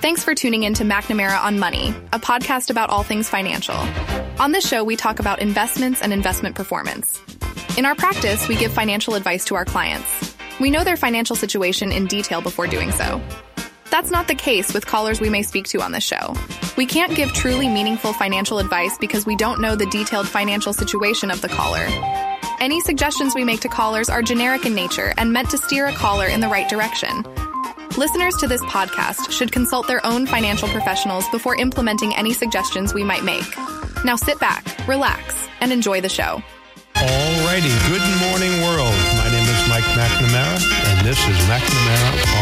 Thanks for tuning in to McNamara on Money, a podcast about all things financial. On this show, we talk about investments and investment performance. In our practice, we give financial advice to our clients. We know their financial situation in detail before doing so. That's not the case with callers we may speak to on this show. We can't give truly meaningful financial advice because we don't know the detailed financial situation of the caller. Any suggestions we make to callers are generic in nature and meant to steer a caller in the right direction. Listeners to this podcast should consult their own financial professionals before implementing any suggestions we might make. Now sit back, relax, and enjoy the show. Alrighty, good morning world. My name is Mike McNamara, and this is McNamara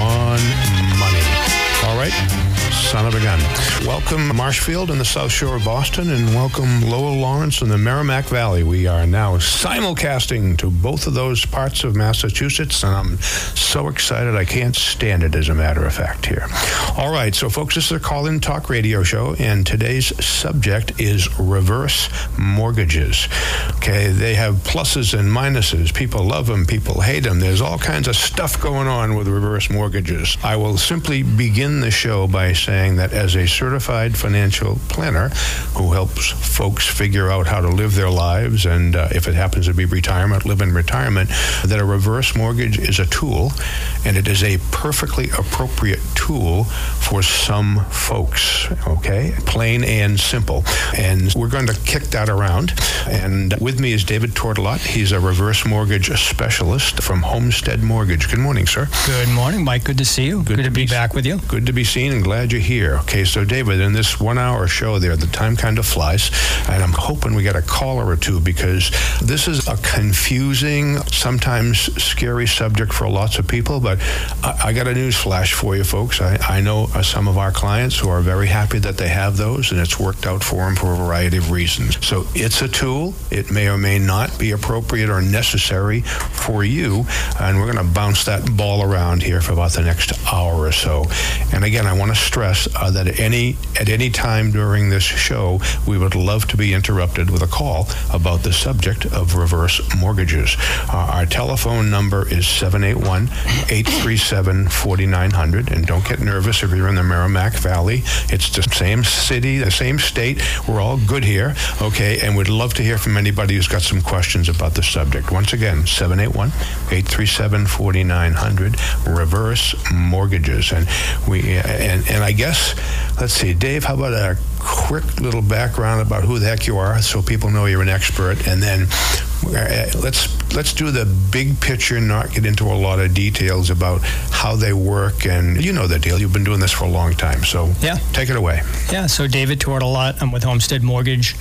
son of a gun. Welcome Marshfield in the South Shore of Boston, and welcome Lowell Lawrence in the Merrimack Valley. We are now simulcasting to both of those parts of Massachusetts, and I'm so excited I can't stand it, as a matter of fact, here. All right, so folks, this is a call-in talk radio show, and today's subject is reverse mortgages. Okay, they have pluses and minuses. People love them, people hate them. There's all kinds of stuff going on with reverse mortgages. I will simply begin the show by saying saying that as a certified financial planner who helps folks figure out how to live their lives and uh, if it happens to be retirement, live in retirement, that a reverse mortgage is a tool and it is a perfectly appropriate tool for some folks, okay? Plain and simple. And we're going to kick that around. And with me is David Tourtillott. He's a reverse mortgage specialist from Homestead Mortgage. Good morning, sir. Good morning, Mike. Good to see you. Good, Good to, be, be back with you. Good to be seen and glad you're here. Okay, so David, in this one hour show there, the time kind of flies, and I'm hoping we get a caller or two because this is a confusing, sometimes scary subject for lots of people. But I, I got a news flash for you, folks. I, I know uh, some of our clients who are very happy that they have those, and it's worked out for them for a variety of reasons. So it's a tool. It may or may not be appropriate or necessary for you, and we're going to bounce that ball around here for about the next hour or so. And again, I want to stress uh, that at any at any time during this show, we would love to be interrupted with a call about the subject of reverse mortgages. Uh, our telephone number is 781-837-4900. And don't get nervous if you're in the Merrimack Valley. It's the same city, the same state. We're all good here, okay? And we'd love to hear from anybody who's got some questions about the subject. Once again, 781-837-4900, reverse mortgages. And we and, and I guess guess, let's see, Dave, how about a quick little background about who the heck you are so people know you're an expert? And then uh, let's let's do the big picture, not get into a lot of details about how they work. And you know the deal. You've been doing this for a long time. So yeah. take it away. Yeah, so David Tourtillott. I'm with Homestead Mortgage.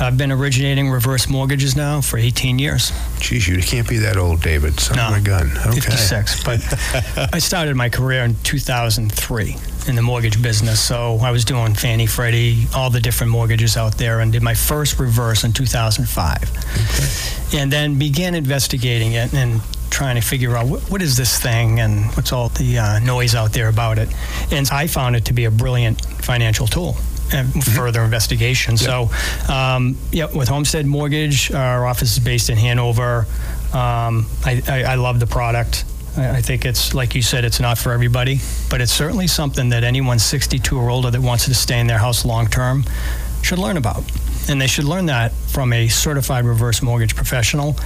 I've been originating reverse mortgages now for 18 years. Geez, you can't be that old, David. Son no, of a gun. Okay. 56. But I started my career in 2003 in the mortgage business. So I was doing Fannie, Freddie, all the different mortgages out there, and did my first reverse in 2005. Okay. And then began investigating it and trying to figure out what, what is this thing and what's all the uh, noise out there about it. And I found it to be a brilliant financial tool mm-hmm. further investigation. So, um, yeah, with Homestead Mortgage, our office is based in Hanover. Um, I, I, I, love the product. I, I think it's, like you said, it's not for everybody, but it's certainly something that anyone 62 or older that wants to stay in their house long term should learn about. And they should learn that from a certified reverse mortgage professional.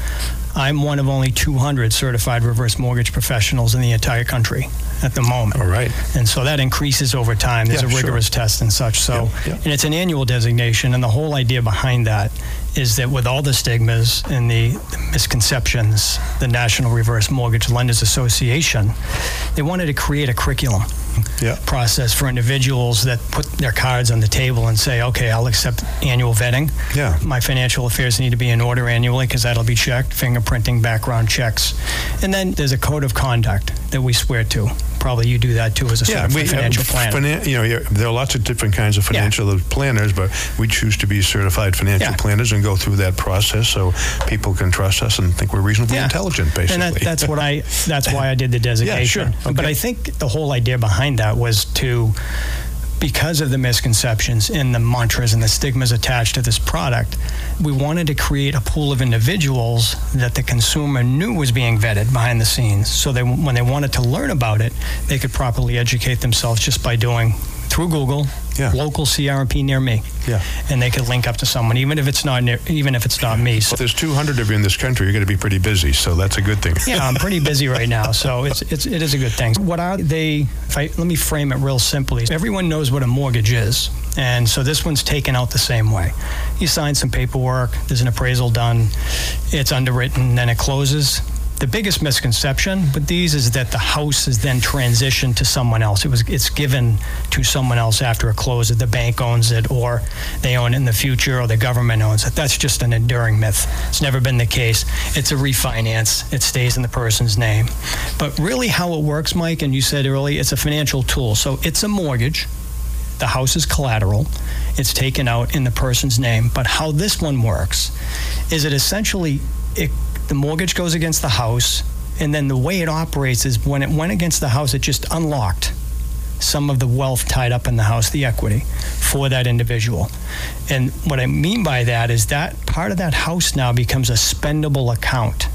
I'm one of only 200 certified reverse mortgage professionals in the entire country at the moment. All right. And so that increases over time. There's yeah, a rigorous sure. test and such. So, yeah, yeah. and it's an annual designation. And the whole idea behind that is that with all the stigmas and the, the misconceptions, the National Reverse Mortgage Lenders Association, they wanted to create a curriculum yeah. process for individuals that put their cards on the table and say, okay, I'll accept annual vetting. Yeah. My financial affairs need to be in order annually because that'll be checked, fingerprinting, background checks. And then there's a code of conduct that we swear to probably you do that too as a yeah, we, uh, financial planner. Finan- you know, there are lots of different kinds of financial yeah. planners, but we choose to be certified financial yeah. planners and go through that process so people can trust us and think we're reasonably intelligent, basically. And that, that's what I. That's why I did the designation. yeah, sure. Okay. But I think the whole idea behind that was to because of the misconceptions and the mantras and the stigmas attached to this product, we wanted to create a pool of individuals that the consumer knew was being vetted behind the scenes. So they, when they wanted to learn about it, they could properly educate themselves just by doing through Google, Yeah. local CRMP near me, Yeah. and they could link up to someone, even if it's not near, even if it's not me. So Well, there's 200 of you in this country. You're going to be pretty busy, so that's a good thing. yeah, I'm pretty busy right now, so it's, it's it is a good thing. What are they? If I, let me frame it real simply. Everyone knows what a mortgage is, and so this one's taken out the same way. You sign some paperwork. There's an appraisal done. It's underwritten, then it closes. The biggest misconception with these is that the house is then transitioned to someone else. It was it's given to someone else after it closes. The bank owns it, or they own it in the future, or the government owns it. That's just an enduring myth. It's never been the case. It's a refinance. It stays in the person's name. But really, how it works, Mike, and you said earlier, it's a financial tool. So it's a mortgage. The house is collateral. It's taken out in the person's name. But how this one works is it essentially it, the mortgage goes against the house, and then the way it operates is when it went against the house, it just unlocked some of the wealth tied up in the house, the equity, for that individual. And what I mean by that is that part of that house now becomes a spendable account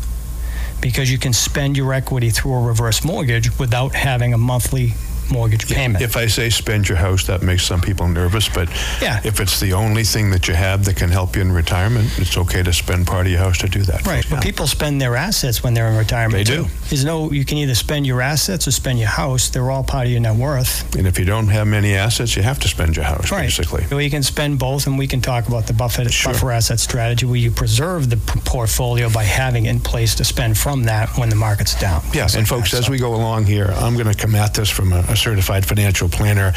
because you can spend your equity through a reverse mortgage without having a monthly mortgage payment. If I say spend your house, that makes some people nervous, but Yeah. if it's the only thing that you have that can help you in retirement, it's okay to spend part of your house to do that. Right, Yeah. but people spend their assets when they're in retirement. They too. do. There's no, you can either spend your assets or spend your house. They're all part of your net worth. And if you don't have many assets, you have to spend your house, Right. basically. Well, you can spend both, and we can talk about the buffer, Sure. buffer asset strategy where you preserve the p- portfolio by having it in place to spend from that when the market's down. Yeah, and like folks, that. as we go along here, I'm going to come at this from a, a certified financial planner.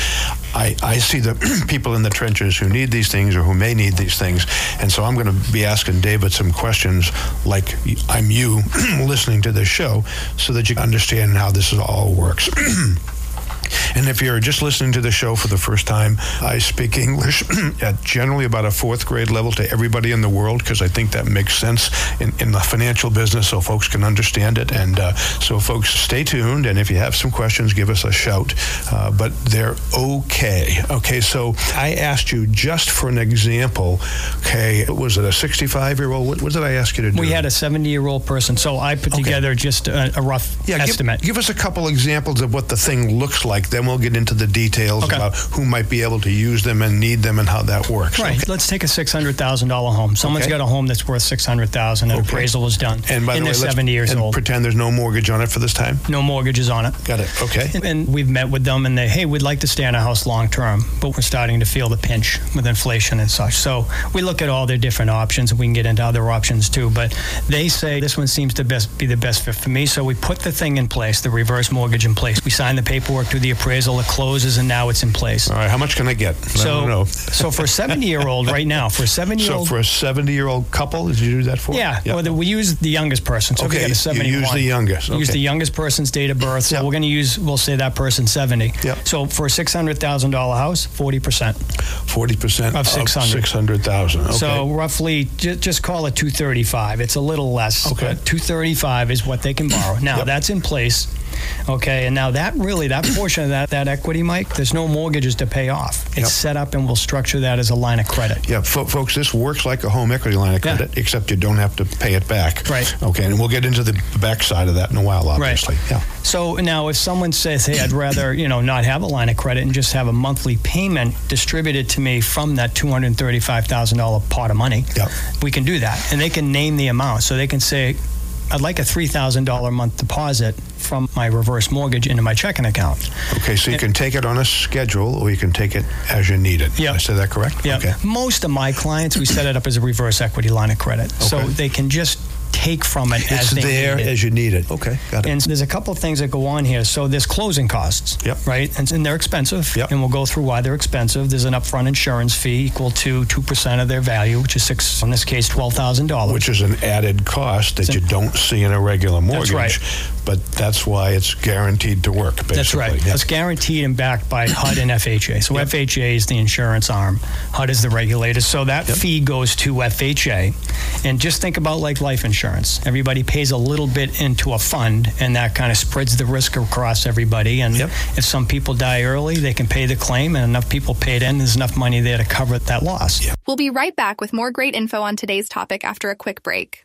I, I see the people in the trenches who need these things or who may need these things. And so I'm going to be asking David some questions like I'm you listening to this show so that you understand how this all works. And if you're just listening to the show for the first time, I speak English at generally about a fourth grade level to everybody in the world because I think that makes sense in, in the financial business so folks can understand it. And uh, so, folks, stay tuned. And if you have some questions, give us a shout. Uh, but they're okay. Okay, so I asked you just for an example. Okay, was it a 65 year old? What, what did I ask you to do? We had a 70 year old person, so I put Okay. together just a, a rough Yeah, give, estimate. give us a couple examples of what the thing looks like. Then we'll get into the details Okay. about who might be able to use them and need them and how that works. Right. Okay. Let's take a six hundred thousand dollar home. Someone's Okay. got a home that's worth six hundred thousand. An appraisal was done. And by the way, seventy years and old. pretend there's no mortgage on it for this time. no mortgages on it. Got it. Okay. And, and we've met with them, and they, hey, we'd like to stay in a house long term, but we're starting to feel the pinch with inflation and such. So we look at all their different options, and we can get into other options too. But they say this one seems to best be the best fit for me. So we put the thing in place, the reverse mortgage in place. We sign the paperwork, to the appraisal, it closes, and now it's in place. All right. How much can I get? I So, don't know. so for a 70 year old right now, for a 70 year So for a 70 year old couple, did you do that for? yeah, Well, the, we use the youngest person. So Okay, we got a you use the youngest, Use the youngest person's date of birth. So Yep. we're going to use, we'll say that person 70. Yep. So for a $600,000 house, 40%. 40% Of 600. 600,000. Okay. So roughly, ju- just call it 235. It's a little less. Okay. But 235 is what they can borrow. Now Yep. that's in place. Okay, and now that really that portion of that that equity, Mike, there's no mortgages to pay off. It's Yep. set up, and we'll structure that as a line of credit. Yeah, fo- folks, this works like a home equity line of Yeah. credit, except you don't have to pay it back. Right. Okay, and we'll get into the backside of that in a while, obviously. Yeah. So now, if someone says, "Hey, I'd rather you know not have a line of credit and just have a monthly payment distributed to me from that two hundred thirty-five thousand dollar pot of money," Yep. we can do that, and they can name the amount. So they can say, "I'd like a three thousand dollar a month deposit from my reverse mortgage into my checking account." Okay, so you can take it on a schedule or you can take it as you need it. Yeah. I said that correct? Yeah. Okay. Most of my clients, we set it up as a reverse equity line of credit, so they can just take from it as It's they there as you need it. Okay, got it. And there's a couple of things that go on here. So there's closing costs, Yep. right? And, and they're expensive. Yep. And we'll go through why they're expensive. There's an upfront insurance fee equal to two percent of their value, which is six. In this case, twelve thousand dollars. Which is an added cost that It's you an- don't see in a regular mortgage. That's right. But that's why it's guaranteed to work. Basically. That's right. Yeah. It's guaranteed and backed by HUD and FHA. So Yep. FHA is the insurance arm, HUD is the regulator. So that Yep. fee goes to FHA. And just think about like life insurance. Everybody pays a little bit into a fund, and that kind of spreads the risk across everybody. And Yep. if some people die early, they can pay the claim, and enough people paid in, there's enough money there to cover that loss. We'll be right back with more great info on today's topic after a quick break.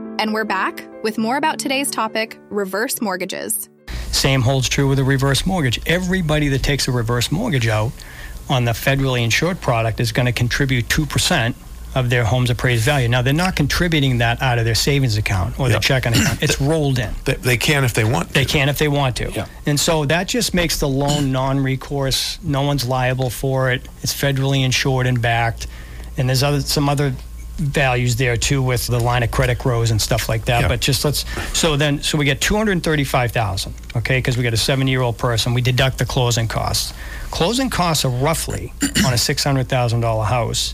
And we're back with more about today's topic reverse mortgages. Same holds true with a reverse mortgage. Everybody that takes a reverse mortgage out on the federally insured product is going to contribute 2% of their home's appraised value. Now, they're not contributing that out of their savings account or their checking account. It's rolled in. They, they can if they want. They can if they want to. Yeah. And so that just makes the loan non recourse. No one's liable for it. It's federally insured and backed. And there's other some other values there too with the line of credit grows and stuff like that. Yeah. But just let's so then so we get 235,000, okay? Because we got a 7-year-old person, we deduct the closing costs. Closing costs are roughly on a $600,000 house.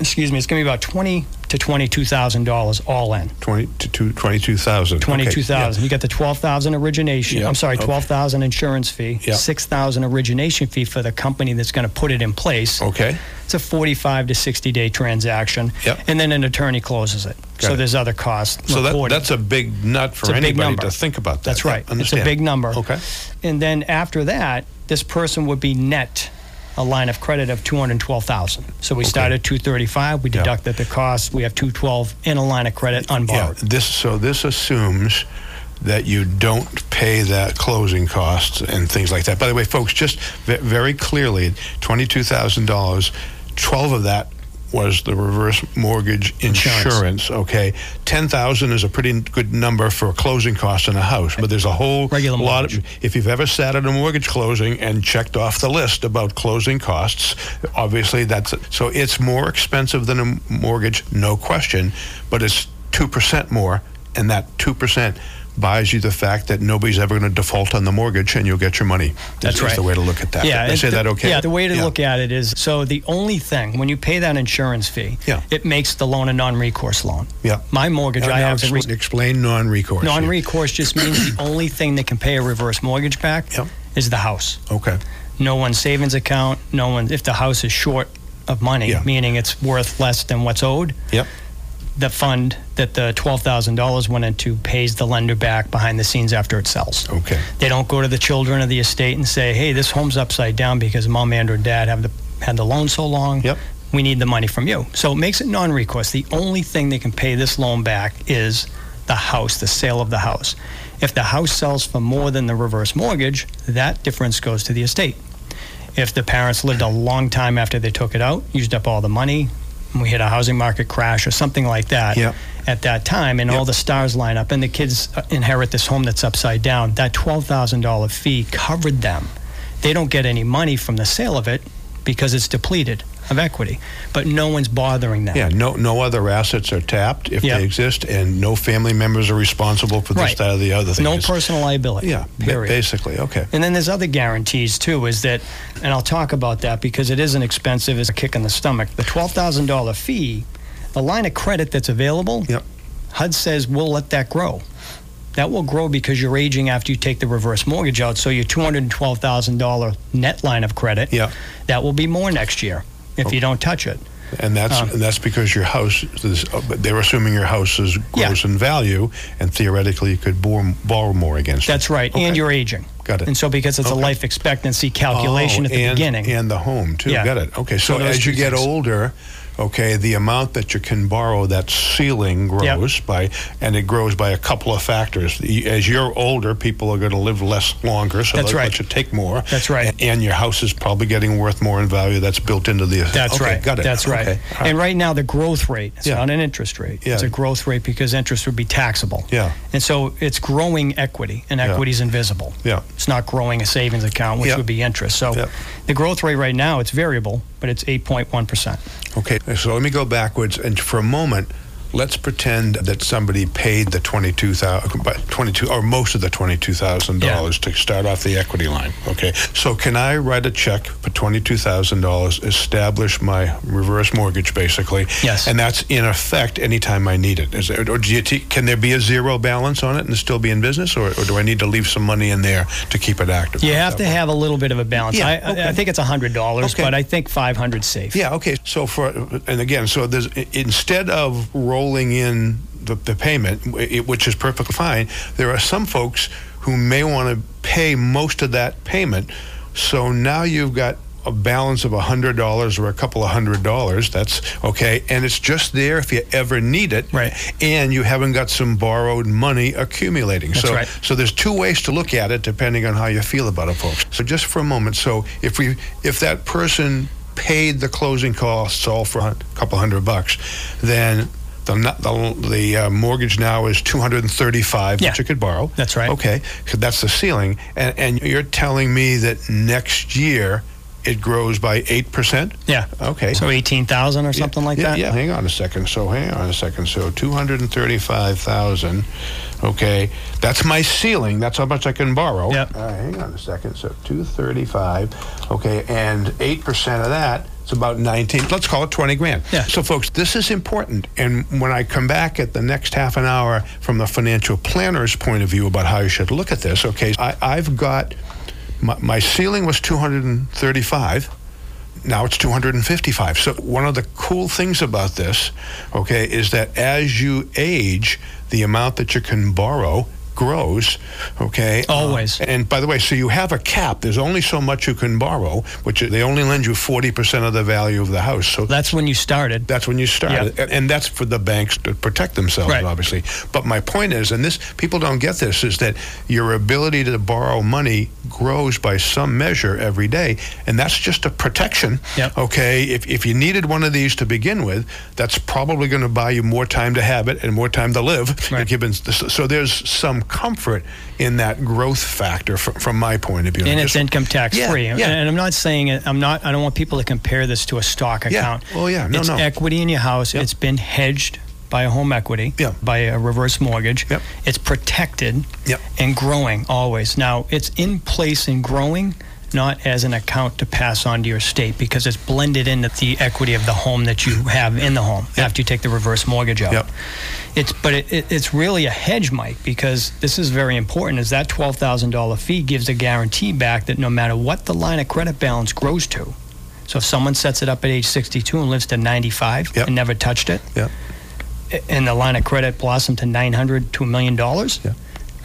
Excuse me, it's going to be about 20 to $22,000 all in. 20 to two- 22,000. Okay, Twenty-two thousand. You got the twelve thousand origination. Yeah, I'm sorry, okay. twelve thousand insurance fee. Yeah. Six thousand origination fee for the company that's going to put it in place. Okay. It's a forty-five to sixty-day transaction. Yep. And then an attorney closes it. Got so it. there's other costs. So that, that's a big nut for anybody to think about that. That's right. It's a big number. Okay. And then after that, this person would be net a line of credit of 212,000. So we start at 235, we Yeah. deducted the cost, we have 212 in a line of credit Yeah. unborrowed. This so this assumes that you don't pay that closing costs and things like that. By the way, folks, just ve- very clearly, twenty-two thousand dollars. Twelve of that was the reverse mortgage insurance. Insurance. Okay, ten thousand is a pretty good number for closing costs in a house, but there's a whole Regular lot of. If you've ever sat at a mortgage closing and checked off the list about closing costs, obviously that's so it's more expensive than a mortgage, no question, but it's two percent more, and that two percent buys you the fact that nobody's ever going to default on the mortgage and you'll get your money. That's is, right. Is the way to look at that. Yeah, I say it- that okay? Yeah, the way to Yeah. look at it is so the only thing when you pay that insurance fee, Yeah. it makes the loan a non-recourse loan. Yeah. My mortgage, Now, I have the re- explain non-recourse. non-recourse just means the only thing that can pay a reverse mortgage back Yep. is the house. Okay. No one's savings account. No one if the house is short of money, Yeah. meaning it's worth less than what's owed. Yep. The fund that the twelve thousand dollars went into pays the lender back behind the scenes after it sells. Okay. They don't go to the children of the estate and say, "Hey, this home's upside down because mom and or dad have the had the loan so long. Yep. We need the money from you." So it makes it non-recourse. The only thing they can pay this loan back is the house, the sale of the house. If the house sells for more than the reverse mortgage, that difference goes to the estate. If the parents lived a long time after they took it out, used up all the money, we hit a housing market crash or something like that Yep. at that time, and Yep. all the stars line up, and the kids uh, inherit this home that's upside down, that $12,000 fee covered them. They don't get any money from the sale of it because it's depleted of equity, but no one's bothering them. Yeah. No. No other assets are tapped if Yeah. they exist, and no family members are responsible for this, Right. that, or the other thing. No It's- personal liability. Yeah. Period. basically. Okay. And then there's other guarantees too, is that, and I'll talk about that because it isn't expensive, it's a kick in the stomach. The $12,000 fee, the line of credit that's available, Yep. HUD says we'll let that grow. That will grow because you're aging after you take the reverse mortgage out. So your $212,000 net line of credit, Yeah. that will be more next year if you don't touch it. And that's Um, and that's because your house is. uh, but They're assuming your house is Yeah. grows in value, and theoretically you could borrow, borrow more against it. That's right. Okay. And you're aging. got it. And so because it's Okay. a life expectancy calculation Oh, at the and, beginning. and the home too. Yeah. Got it. Okay, so, So as you two get things. older, okay, the amount that you can borrow, that ceiling grows by, and it grows by a couple of factors. As you're older, people are going to live less longer, so That's right. let you take more. That's right. And, your house is probably getting worth more in value. That's built into the. That's okay, right. Got it. That's right. Okay. And right now, the growth rate, it's Yeah. not an interest rate. It's a growth rate because interest would be taxable. Yeah. And so it's growing equity, and equity is invisible. Yeah. It's not growing a savings account, which Yeah. would be interest. So Yeah. the growth rate right now, it's variable, but it's 8.1%. Okay, so let me go backwards, and for a moment, let's pretend that somebody paid the twenty-two thousand, twenty-two, or most of the twenty-two thousand dollars to start off the equity line. Okay, so can I write a check for twenty-two thousand dollars, establish my reverse mortgage, basically? Yes. And that's in effect anytime I need it. Is it or do you t- can there be a zero balance on it and still be in business, or, or do I need to leave some money in there to keep it active? You have to have a little bit of a balance. Yeah, I, I- okay. I think it's $100, Okay. but I think 500 safe. Yeah. Okay. So for and again, so there's instead of rolling in the, the payment, i- which is perfectly fine, there are some folks who may want to pay most of that payment. So now you've got a balance of a hundred dollars or a couple of hundred dollars. That's okay, and it's just there if you ever need it. Right. And you haven't got some borrowed money accumulating. That's so right. so there's two ways to look at it depending on how you feel about it, folks. So just for a moment, so if we if that person paid the closing costs all for a couple hundred bucks, then the the, the uh, mortgage now is 235 Yeah. that you could borrow. That's right. Okay, 'cause that's the ceiling, and and you're telling me that next year it grows by eight percent. Yeah. Okay. So 18,000 or something like Yeah, that? Yeah, hang on a second. So hang on a second. So two hundred and thirty-five thousand. Okay, that's my ceiling. That's how much I can borrow. Yep. Uh, hang on a second. So two thirty-five. Okay, and eight percent of that. It's about 19, let's call it 20 grand. Yeah. So, folks, this is important. And when I come back at the next half an hour from the financial planner's point of view about how you should look at this, okay, I, I've got my, my ceiling was 235 now it's 255. So one of the cool things about this, okay, is that as you age, the amount that you can borrow grows, okay? Always. Uh, and by the way, so you have a cap. There's only so much you can borrow, which they only lend you 40% of the value of the house. So That's when you started. that's when you started, and, and that's for the banks to protect themselves, Right. obviously. But my point is, and this people don't get this, is that your ability to borrow money grows by some measure every day, and that's just a protection. Yep. Okay, if if you needed one of these to begin with, that's probably going to buy you more time to have it and more time to live. Right. Given so, there's some comfort in that growth factor from, from my point of view. and Just- it's income tax Yeah, free. yeah. And I'm not saying I'm not, I don't want people to compare this to a stock Yeah. account. Oh, yeah. No, it's no. equity in your house. Yep. It's been hedged by a home equity, Yeah. by a reverse mortgage. Yep. It's protected Yep. and growing always. Now, it's in place and growing, not as an account to pass on to your estate because it's blended into the equity of the home that you have in the home Yep. after you take the reverse mortgage out. Yep. It's but it, it, it's really a hedge, Mike, because this is very important. Is that twelve thousand dollar fee gives a guarantee back that no matter what the line of credit balance grows to, so if someone sets it up at age sixty two and lives to ninety five Yep. and never touched it, Yep. and the line of credit blossomed to nine hundred to a million dollars.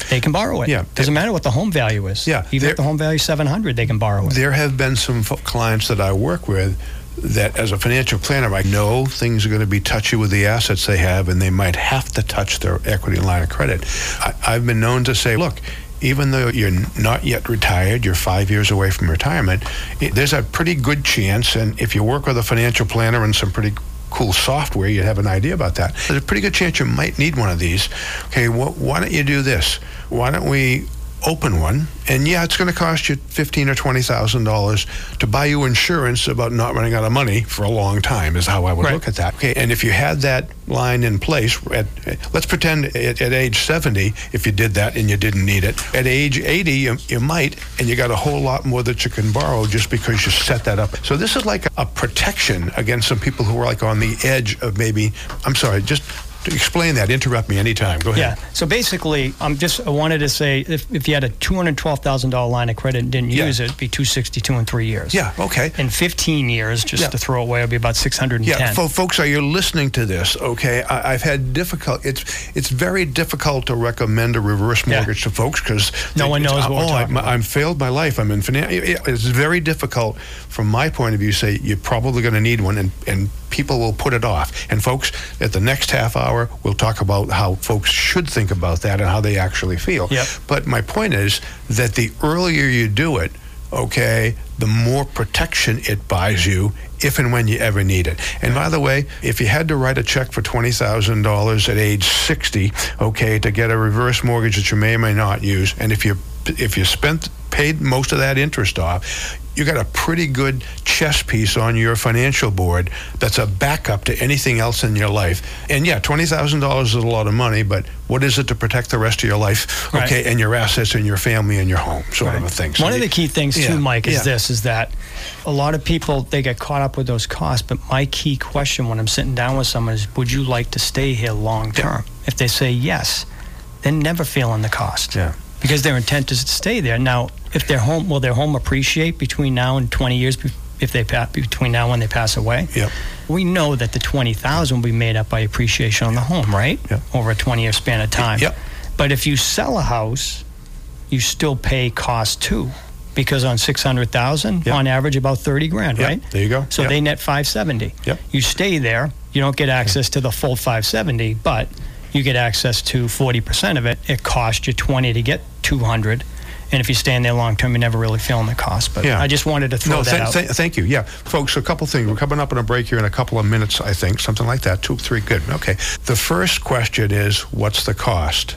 They can borrow it. Yeah. doesn't matter what the home value is. Yeah. even There- if the home value is seven hundred, they can borrow it. There have been some clients that I work with that, as a financial planner, I know things are going to be touchy with the assets they have, and they might have to touch their equity line of credit. I, I've been known to say, look. Even though you're not yet retired, you're five years away from retirement, it, there's a pretty good chance, and if you work with a financial planner and some pretty cool software, you'd have an idea about that. There's a pretty good chance you might need one of these. Okay, wh- why don't you do this? Why don't we open one? And yeah, it's going to cost you fifteen or twenty thousand dollars to buy you insurance about not running out of money for a long time. Is how I would Right. look at that. Okay, and if you had that line in place at, let's pretend at, at age seventy, if you did that and you didn't need it, at age eighty, you, you might, and you got a whole lot more that you can borrow just because you set that up. So this is like a protection against some people who are like on the edge of maybe. I'm sorry, just Explain that. Interrupt me anytime. Go ahead. Yeah. So basically, I'm just I wanted to say if, if you had a two hundred twelve thousand dollar line of credit and didn't Yeah. use it, it'd be two sixty two in three years. Yeah, okay. In fifteen years, just Yeah. to throw away, it'd be about six hundred and Yeah, ten. folks, are you listening to this? Okay, I, I've had difficult. It's it's very difficult to recommend a reverse Yeah. mortgage to folks because No one knows what we're oh, talking I, about. I'm failed my life. I'm in finan- It's very difficult from my point of view. Say you're probably going to need one, and and people will put it off. And folks, at the next half hour, we'll talk about how folks should think about that and how they actually feel. Yep. But my point is that the earlier you do it, okay, the more protection it buys you if and when you ever need it. And by the way, if you had to write a check for $20,000 at age 60, okay, to get a reverse mortgage that you may or may not use, and if you if you spent paid most of that interest off, you got a pretty good chess piece on your financial board that's a backup to anything else in your life. And yeah, twenty thousand dollars is a lot of money, but what is it to protect the rest of your life? Right. Okay, and your assets and your family and your home, sort of a thing. So One of the key things Yeah, too, Mike, is yeah. this: is that a lot of people they get caught up with those costs. But my key question when I'm sitting down with someone is, would you like to stay here long term? If they say yes, then never never feeling the cost. Yeah. Because their intent is to stay there. Now, if their home will their home appreciate between now and 20 years if they between now and when they pass away? Yep. We know that the 20,000 will be made up by appreciation on the home, right? Yep. Over a 20 year span of time. Yep. But if you sell a house, you still pay cost too. Because on 600,000, Yep. on average about 30 grand, Yep, right? there you go. So Yep. they net 570. Yep. You stay there, you don't get access to the full 570, but you get access to 40% of it. It costs you 20 to get 200. And if you stay in there long term, you're never really feeling the cost. But Yeah. I just wanted to throw No, that th- out. th- thank you. Yeah, folks, a couple things. We're coming up on a break here in a couple of minutes, I think, something like that. Two, three, good. Okay. The first question is, what's the cost?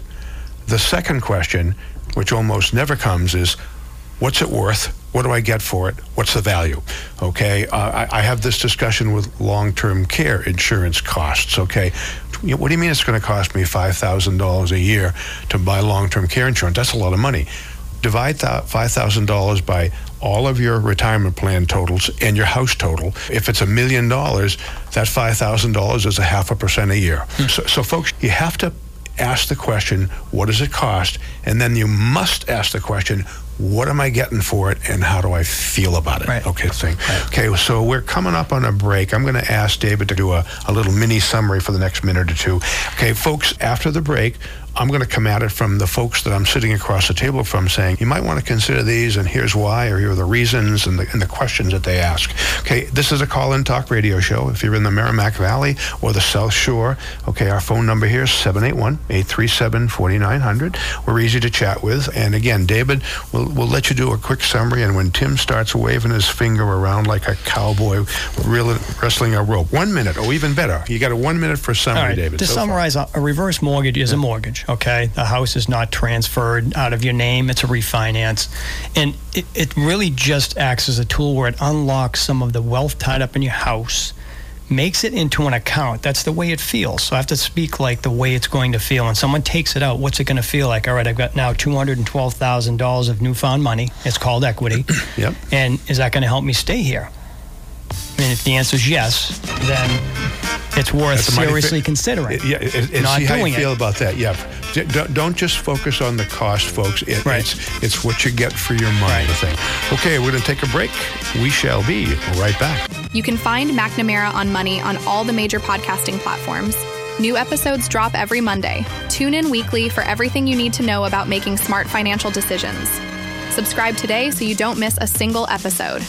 The second question, which almost never comes, is, what's it worth? What do I get for it? What's the value? Okay. Uh, I, I have this discussion with long-term care insurance costs. Okay. What do you mean it's going to cost me five thousand dollars a year to buy long-term care insurance? That's a lot of money divide that $5,000 by all of your retirement plan totals and your house total. If it's a million dollars, that $5,000 is a half a percent a year. Hmm. So, so, folks, you have to ask the question, what does it cost? And then you must ask the question, what am I getting for it and how do I feel about it? Right. Okay, thing. Okay, so we're coming up on a break. I'm going to ask David to do a, a little mini summary for the next minute or two. Okay, folks, after the break, I'm going to come at it from the folks that I'm sitting across the table from saying, you might want to consider these, and here's why, or here are the reasons and the, and the questions that they ask. Okay, this is a call in talk radio show. If you're in the Merrimack Valley or the South Shore, okay, our phone number here is 781 837 4900. We're easy to chat with. And again, David, we'll, we'll let you do a quick summary, and when Tim starts waving his finger around like a cowboy reeling, wrestling a rope, one minute, or even better, you got a one minute for summary, right. David. To so summarize, a a reverse mortgage is a mortgage. Okay, the house is not transferred out of your name; it's a refinance, and it, it really just acts as a tool where it unlocks some of the wealth tied up in your house, makes it into an account. That's the way it feels. So I have to speak like the way it's going to feel. When someone takes it out, what's it going to feel like? All right, I've got now two hundred and twelve thousand dollars of newfound money. It's called equity. Yep. And is that going to help me stay here? And if the answer is yes, then it's worth That's seriously fi- considering. Yeah, and, and not see how you feel it. about that. Yeah, don't, don't just focus on the cost, folks. It, Right. It's it's what you get for your money. Right. Thing. Okay, we're going to take a break. We shall be right back. You can find McNamara on Money on all the major podcasting platforms. New episodes drop every Monday. Tune in weekly for everything you need to know about making smart financial decisions. Subscribe today so you don't miss a single episode.